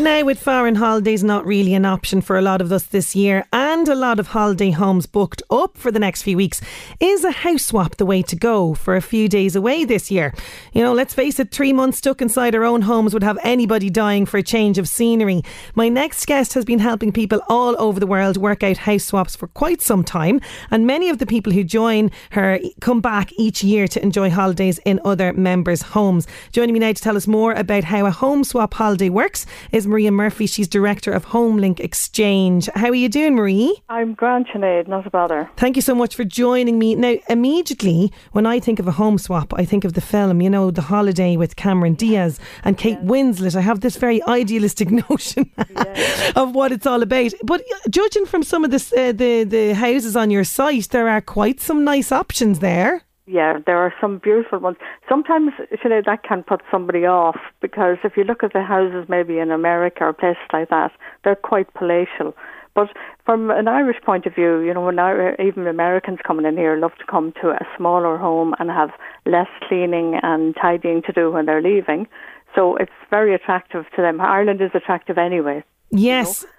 Now, with foreign holidays not really an option for a lot of us this year, and a lot of holiday homes booked up for the next few weeks, is a house swap the way to go for a few days away this year? You know, let's face it, three months stuck inside our own homes would have anybody dying for a change of scenery. My next guest has been helping people all over the world work out house swaps for quite some time, and many of the people who join her come back each year to enjoy holidays in other members' homes. Joining me now to tell us more about how a home swap holiday works is Maria Murphy. She's director of HomeLink Exchange. How are you doing, Marie? I'm grand, Sinead, not a bother. Thank you so much for joining me. Now, immediately when I think of a home swap, I think of the film, you know, The Holiday with Cameron Diaz and Kate Winslet. I have this very idealistic notion of what it's all about. But judging from some of this, uh, the the houses on your site, there are quite some nice options there. Yeah, there are some beautiful ones. Sometimes, you know, that can put somebody off because if you look at the houses maybe in America or places like that, they're quite palatial. But from an Irish point of view, you know, when I, even Americans coming in here love to come to a smaller home and have less cleaning and tidying to do when they're leaving. So it's very attractive to them. Ireland is attractive anyway. Yes. You know?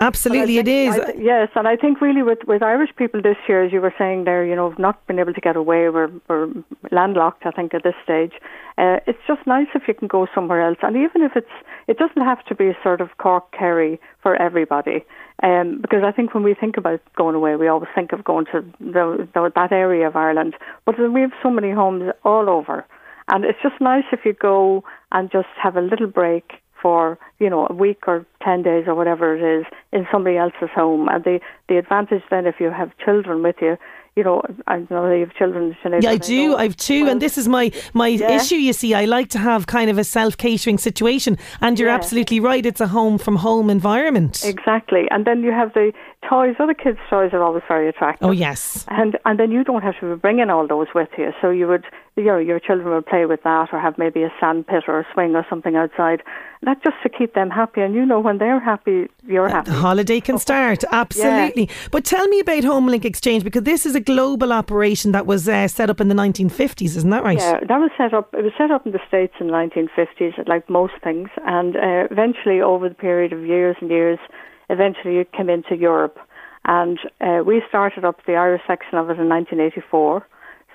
Absolutely, think, it is. Th- yes, and I think really with, with Irish people this year, as you were saying there, you know, have not been able to get away, we're, we're landlocked, I think, at this stage. Uh, it's just nice if you can go somewhere else. And even if it's, it doesn't have to be a sort of Cork Kerry for everybody. Um, because I think when we think about going away, we always think of going to the, the, that area of Ireland. But we have so many homes all over. And it's just nice if you go and just have a little break for you know a week or ten days or whatever it is in somebody else's home. And the the advantage then, if you have children with you, you know, I know you have children. Sinead, yeah, I do. I have two, well, and this is my my yeah. issue. You see, I like to have kind of a self catering situation, and you're yeah. absolutely right. It's a home from home environment. Exactly, and then you have the toys. Other kids' toys are always very attractive. Oh yes, and and then you don't have to be bringing all those with you. So you would, you know, your children will play with that, or have maybe a sand pit or a swing or something outside. That's just to keep them happy, and you know, when they're happy, you're happy. The holiday can start absolutely. Yeah. But tell me about HomeLink Exchange because this is a global operation that was uh, set up in the 1950s, isn't that right? Yeah, that was set up. It was set up in the states in the 1950s, like most things, and uh, eventually, over the period of years and years, eventually it came into Europe, and uh, we started up the Irish section of it in 1984.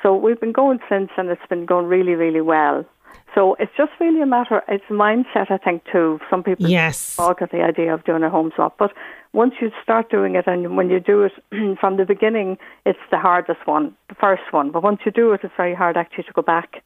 So we've been going since, and it's been going really, really well. So it's just really a matter, it's mindset, I think, too. Some people yes. balk at the idea of doing a home swap. But once you start doing it, and when you do it from the beginning, it's the hardest one, the first one. But once you do it, it's very hard actually to go back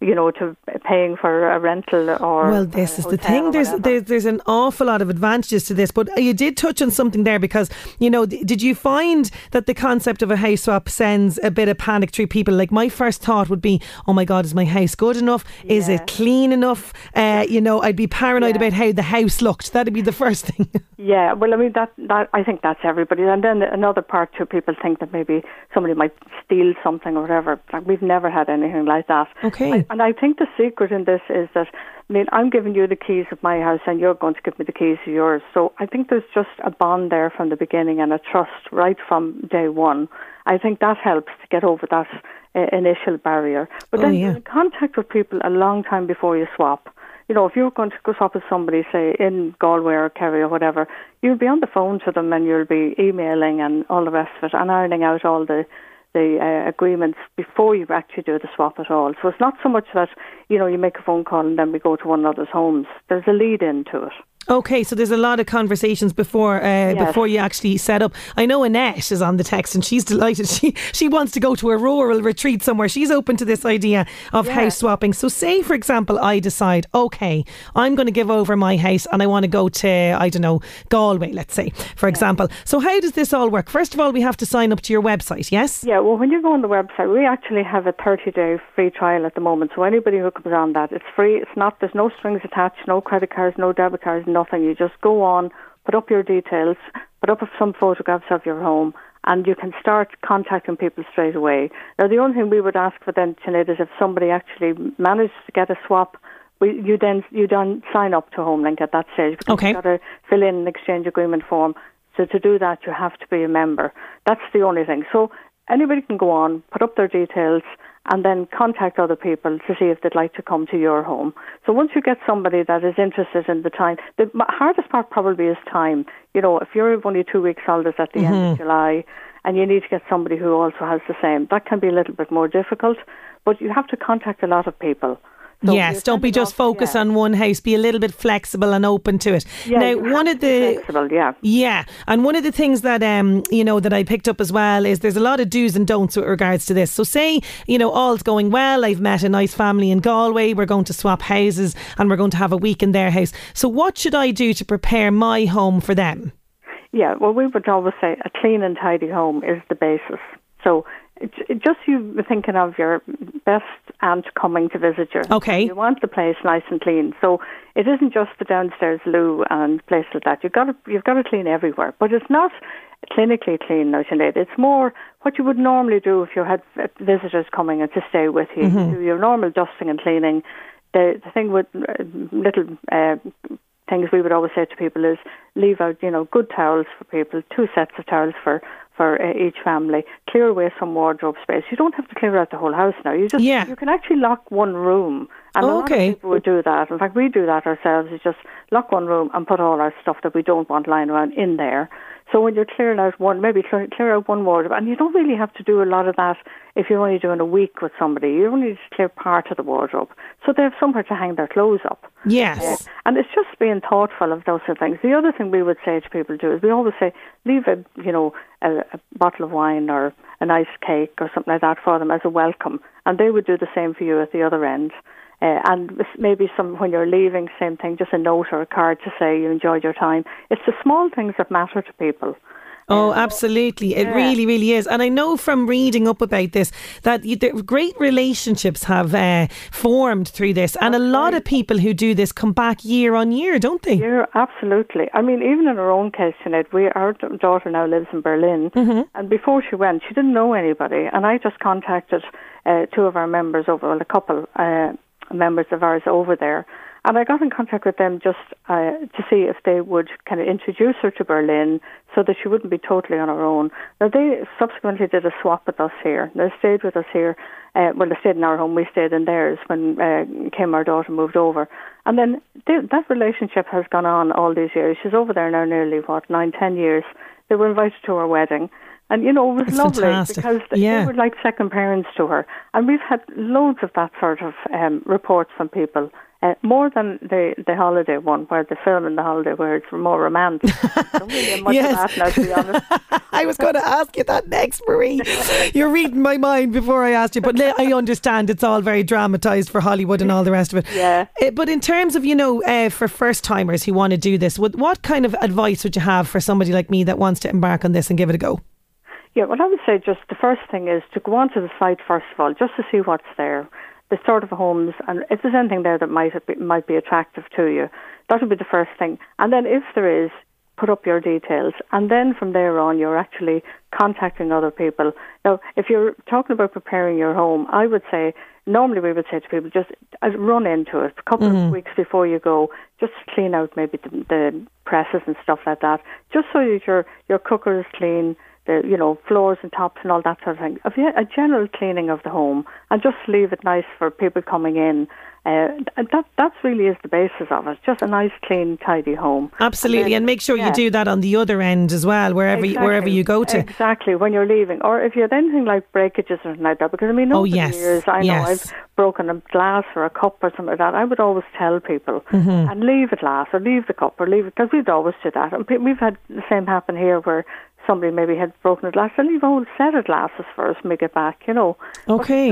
you know, to paying for a rental or. Well, this is the thing. There's, there's there's an awful lot of advantages to this, but you did touch on something there because you know, did you find that the concept of a house swap sends a bit of panic through people? Like my first thought would be, oh my god, is my house good enough? Yeah. Is it clean enough? Uh, you know, I'd be paranoid yeah. about how the house looked. That'd be the first thing. yeah, well, I mean that that I think that's everybody, and then another part too. People think that maybe somebody might steal something or whatever. Like we've never had anything like that. Okay. I, and I think the secret in this is that, I mean, I'm giving you the keys of my house and you're going to give me the keys of yours. So I think there's just a bond there from the beginning and a trust right from day one. I think that helps to get over that uh, initial barrier. But oh, then yeah. in contact with people a long time before you swap. You know, if you're going to go swap with somebody, say in Galway or Kerry or whatever, you'll be on the phone to them and you'll be emailing and all the rest of it and ironing out all the the uh, agreements before you actually do the swap at all. So it's not so much that you know you make a phone call and then we go to one another's homes. There's a lead into it. Okay, so there's a lot of conversations before uh, Yes. before you actually set up. I know Annette is on the text and she's delighted. She she wants to go to a rural retreat somewhere. She's open to this idea of Yeah. house swapping. So say for example I decide, okay, I'm going to give over my house and I want to go to I don't know Galway, let's say for example. So how does this all work? First of all, we have to sign up to your website. Yes. Yeah, well, when you go on the website, we actually have a 30 day free trial at the moment. So anybody who comes on that, it's free. It's not, there's no strings attached, no credit cards, no debit cards, nothing. You just go on, put up your details, put up some photographs of your home, and you can start contacting people straight away. Now, the only thing we would ask for then, Sinead, is if somebody actually managed to get a swap, we, you then you then sign up to HomeLink at that stage because Okay. you've got to fill in an exchange agreement form. So to do that, you have to be a member. That's the only thing. So anybody can go on, put up their details, and then contact other people to see if they'd like to come to your home. So once you get somebody that is interested in the time, the hardest part probably is time. You know, if you're only two weeks old holidays at the end of mm-hmm. July, and you need to get somebody who also has the same, that can be a little bit more difficult. But you have to contact a lot of people. So yes, don't be just off- focused yeah. on one house. Be a little bit flexible and open to it. Yeah, now, one of the flexible, yeah. Yeah, and one of the things that um you know that I picked up as well is there's a lot of do's and don'ts with regards to this. So say you know all's going well. I've met a nice family in Galway. We're going to swap houses and we're going to have a week in their house. So what should I do to prepare my home for them? Yeah, well, we would always say a clean and tidy home is the basis. So just you thinking of your best aunt coming to visit you. Okay. You want the place nice and clean. So it isn't just the downstairs loo and places like that. You've got to you've got to clean everywhere, but it's not clinically clean now, Sinead. It's more what you would normally do if you had visitors coming and to stay with you. You do your normal dusting and cleaning. The the thing with uh, little uh, things we would always say to people is leave out, you know, good towels for people, two sets of towels for for uh, each family. Clear away some wardrobe space. You don't have to clear out the whole house now. You just Yeah. you can actually lock one room. And a lot Okay. of people would do that. In fact, we do that ourselves. Is just lock one room and put all our stuff that we don't want lying around in there. So when you're clearing out one, maybe clear, clear out one wardrobe, and you don't really have to do a lot of that if you're only doing a week with somebody. You only need to clear part of the wardrobe, so they have somewhere to hang their clothes up. Yes. And it's just being thoughtful of those sort of things. The other thing we would say to people do is we always say leave a you know a, a bottle of wine or a nice cake or something like that for them as a welcome, and they would do the same for you at the other end. Uh, and maybe some when you're leaving, same thing, just a note or a card to say you enjoyed your time. It's the small things that matter to people. Oh, absolutely. It Yeah. really, really is. And I know from reading up about this that you, great relationships have uh, formed through this. And a lot of people who do this come back year on year, don't they? Yeah, absolutely. I mean, even in our own case, Sinead, we our daughter now lives in Berlin, and before she went, she didn't know anybody, and I just contacted uh, two of our members over, well, a couple uh, members of ours over there, and I got in contact with them just uh, to see if they would kind of introduce her to Berlin so that she wouldn't be totally on her own. Now, they subsequently did a swap with us here. They stayed with us here. Uh, well, they stayed in our home. We stayed in theirs when uh, Kim, our daughter, moved over. And then they, that relationship has gone on all these years. She's over there now nearly, what, nine, ten years. They were invited to her wedding. And, you know, it was That's lovely fantastic. because they, Yeah. they were like second parents to her. And we've had loads of that sort of um, reports from people. Uh, more than the the holiday one, where the film and the holiday where it's more romantic. Really Yes. that now, to be honest. I was going to ask you that next, Marie. You're reading my mind before I asked you, but I understand it's all very dramatised for Hollywood and all the rest of it. Yeah. Uh, but in terms of, you know, uh, for first timers who want to do this, what, what kind of advice would you have for somebody like me that wants to embark on this and give it a go? Yeah, well, I would say just the first thing is to go onto the site first of all, just to see what's there, the sort of homes, and if there's anything there that might be, might be attractive to you. That would be the first thing. And then if there is, put up your details, and then from there on, you're actually contacting other people. Now, if you're talking about preparing your home, I would say normally we would say to people just uh, run into it a couple of weeks before you go, just clean out maybe the, the presses and stuff like that, just so that your your cooker is clean, the you know floors and tops and all that sort of thing. A, a general cleaning of the home, and just leave it nice for people coming in. Uh, that that really is the basis of it. Just a nice, clean, tidy home. Absolutely, and, then, and make sure yeah. you do that on the other end as well, wherever exactly. wherever you go to. Exactly when you're leaving, or if you have anything like breakages or something like that. Because I mean, over oh, yes. the years, I yes. know I've broken a glass or a cup or something like that. I would always tell people mm-hmm. and leave a glass or leave the cup or leave it because we'd always do that. And we've had the same happen here where somebody maybe had broken a glass. They'll leave a whole set of glasses for us and we get back. You know. Okay.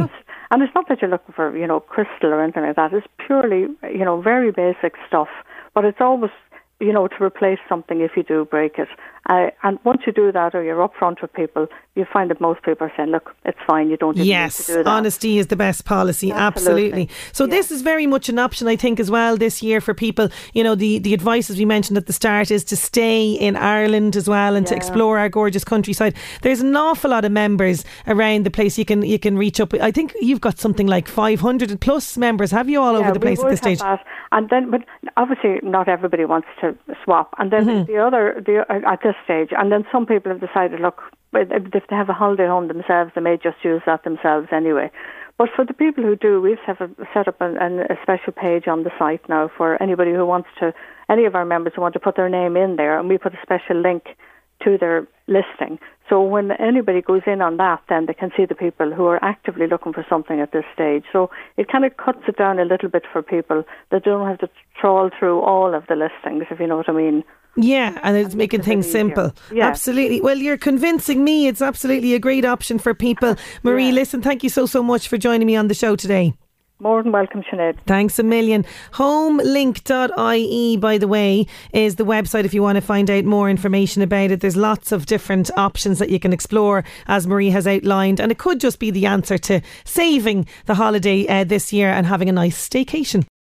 And it's not that you're looking for, you know, crystal or anything like that. It's purely, you know, very basic stuff. But it's always, you know, to replace something if you do break it. Uh, and once you do that or you're upfront with people, you find that most people are saying, look, it's fine, you don't do that. yes, honesty is the best policy, absolutely. absolutely. So this is very much an option, I think, as well this year for people. You know, the, the advice, as we mentioned at the start, is to stay in Ireland as well and yeah. to explore our gorgeous countryside. There's an awful lot of members around the place you can you can reach up. I think you've got something like 500 plus members, have you, all yeah, over the place at this stage? That. And then, but obviously not everybody wants to swap. And then mm-hmm. the other, the, at this stage. And then some people have decided, look, if they have a holiday home themselves, they may just use that themselves anyway. But for the people who do, we have a, set up an, an, a special page on the site now for anybody who wants to, any of our members who want to put their name in there, and we put a special link to their listing. So when anybody goes in on that, then they can see the people who are actively looking for something at this stage. So it kind of cuts it down a little bit for people that don't have to trawl through all of the listings, if you know what I mean. Yeah, and it's making things simple. Yeah. Absolutely. Well, you're convincing me it's absolutely a great option for people. Marie, yeah. listen, thank you so, so much for joining me on the show today. More than welcome, Sinead. Thanks a million. Homelink.ie, by the way, is the website if you want to find out more information about it. There's lots of different options that you can explore, as Marie has outlined, and it could just be the answer to saving the holiday uh, this year and having a nice staycation.